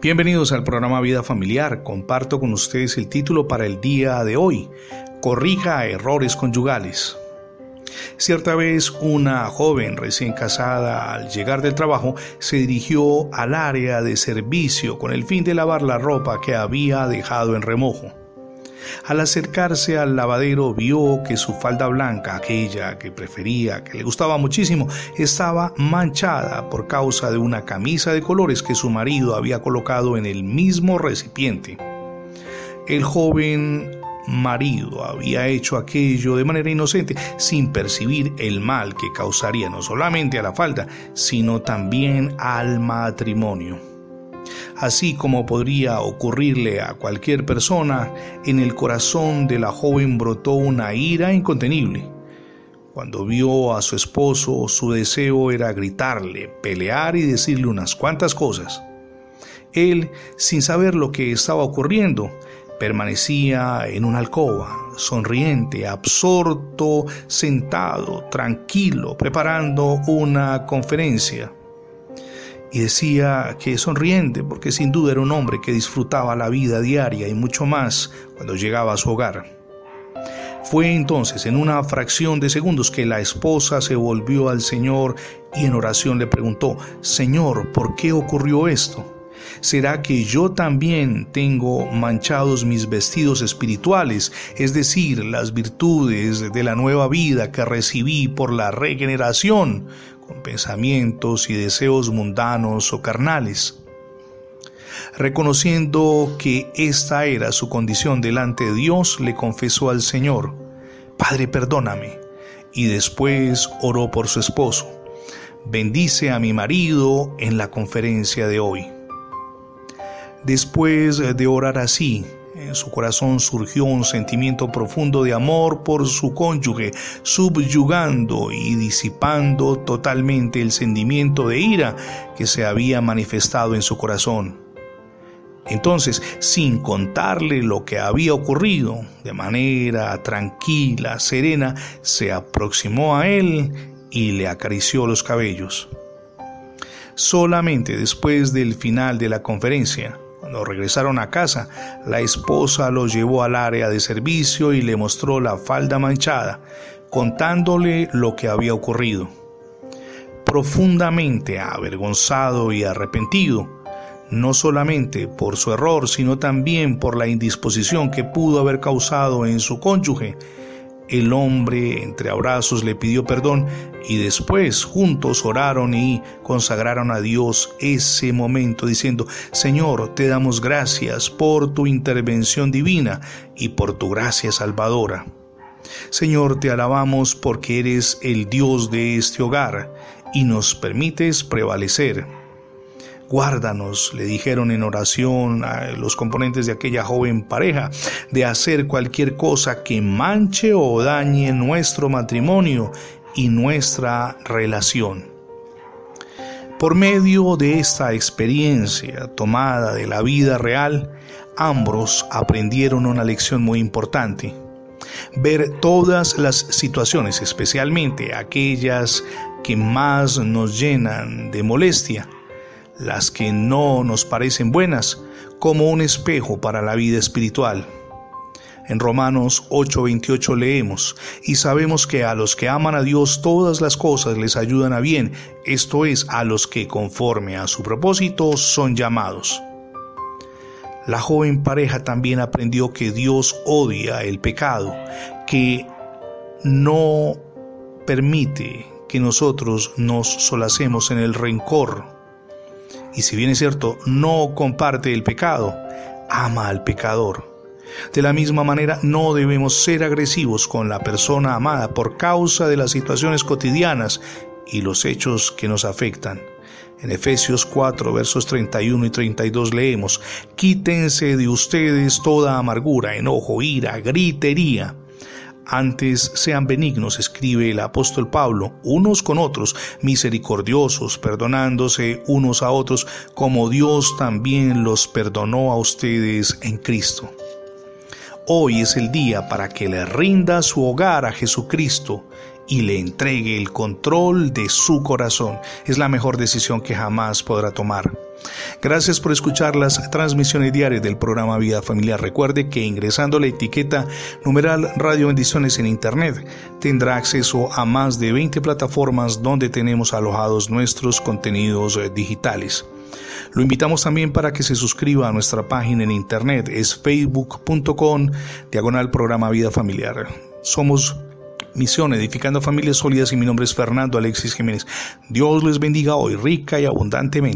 Bienvenidos al programa Vida Familiar. Comparto con ustedes el título para el día de hoy. Corrija errores conyugales. Cierta vez una joven recién casada al llegar del trabajo se dirigió al área de servicio con el fin de lavar la ropa que había dejado en remojo. Al acercarse al lavadero vio que su falda blanca, aquella que prefería, que le gustaba muchísimo, estaba manchada por causa de una camisa de colores que su marido había colocado en el mismo recipiente. El joven marido había hecho aquello de manera inocente, sin percibir el mal que causaría no solamente a la falda, sino también al matrimonio así como podría ocurrirle a cualquier persona, en el corazón de la joven brotó una ira incontenible. Cuando vio a su esposo, su deseo era gritarle, pelear y decirle unas cuantas cosas. Él, sin saber lo que estaba ocurriendo, permanecía en una alcoba, sonriente, absorto, sentado, tranquilo, preparando una conferencia y decía que sonriente porque sin duda era un hombre que disfrutaba la vida diaria y mucho más cuando llegaba a su hogar. Fue entonces en una fracción de segundos que la esposa se volvió al Señor y en oración le preguntó, Señor, ¿por qué ocurrió esto? ¿Será que yo también tengo manchados mis vestidos espirituales, es decir, las virtudes de la nueva vida que recibí por la regeneración? Pensamientos y deseos mundanos o carnales. Reconociendo que esta era su condición delante de Dios, le confesó al Señor, Padre, perdóname, y después oró por su esposo. Bendice a mi marido en la conferencia de hoy. Después de orar así, en su corazón surgió un sentimiento profundo de amor por su cónyuge, subyugando y disipando totalmente el sentimiento de ira que se había manifestado en su corazón. Entonces, sin contarle lo que había ocurrido, de manera tranquila, serena, se aproximó a él y le acarició los cabellos. Solamente después del final de la conferencia, cuando regresaron a casa, la esposa lo llevó al área de servicio y le mostró la falda manchada, contándole lo que había ocurrido. Profundamente avergonzado y arrepentido, no solamente por su error, sino también por la indisposición que pudo haber causado en su cónyuge, el hombre entre abrazos le pidió perdón y después juntos oraron y consagraron a Dios ese momento diciendo, Señor, te damos gracias por tu intervención divina y por tu gracia salvadora. Señor, te alabamos porque eres el Dios de este hogar y nos permites prevalecer Guárdanos, le dijeron en oración a los componentes de aquella joven pareja, de hacer cualquier cosa que manche o dañe nuestro matrimonio y nuestra relación. Por medio de esta experiencia tomada de la vida real, ambos aprendieron una lección muy importante. Ver todas las situaciones, especialmente aquellas que más nos llenan de molestia, las que no nos parecen buenas, como un espejo para la vida espiritual. En Romanos 8:28 leemos, y sabemos que a los que aman a Dios todas las cosas les ayudan a bien, esto es, a los que conforme a su propósito son llamados. La joven pareja también aprendió que Dios odia el pecado, que no permite que nosotros nos solacemos en el rencor, y si bien es cierto, no comparte el pecado, ama al pecador. De la misma manera, no debemos ser agresivos con la persona amada por causa de las situaciones cotidianas y los hechos que nos afectan. En Efesios 4, versos 31 y 32 leemos, Quítense de ustedes toda amargura, enojo, ira, gritería antes sean benignos, escribe el apóstol Pablo, unos con otros, misericordiosos, perdonándose unos a otros, como Dios también los perdonó a ustedes en Cristo. Hoy es el día para que le rinda su hogar a Jesucristo y le entregue el control de su corazón. Es la mejor decisión que jamás podrá tomar. Gracias por escuchar las transmisiones diarias del programa Vida Familiar. Recuerde que ingresando la etiqueta numeral Radio Bendiciones en Internet tendrá acceso a más de 20 plataformas donde tenemos alojados nuestros contenidos eh, digitales. Lo invitamos también para que se suscriba a nuestra página en internet, es facebook.com diagonal programa Vida Familiar. Somos Misión Edificando Familias Sólidas y mi nombre es Fernando Alexis Jiménez. Dios les bendiga hoy rica y abundantemente.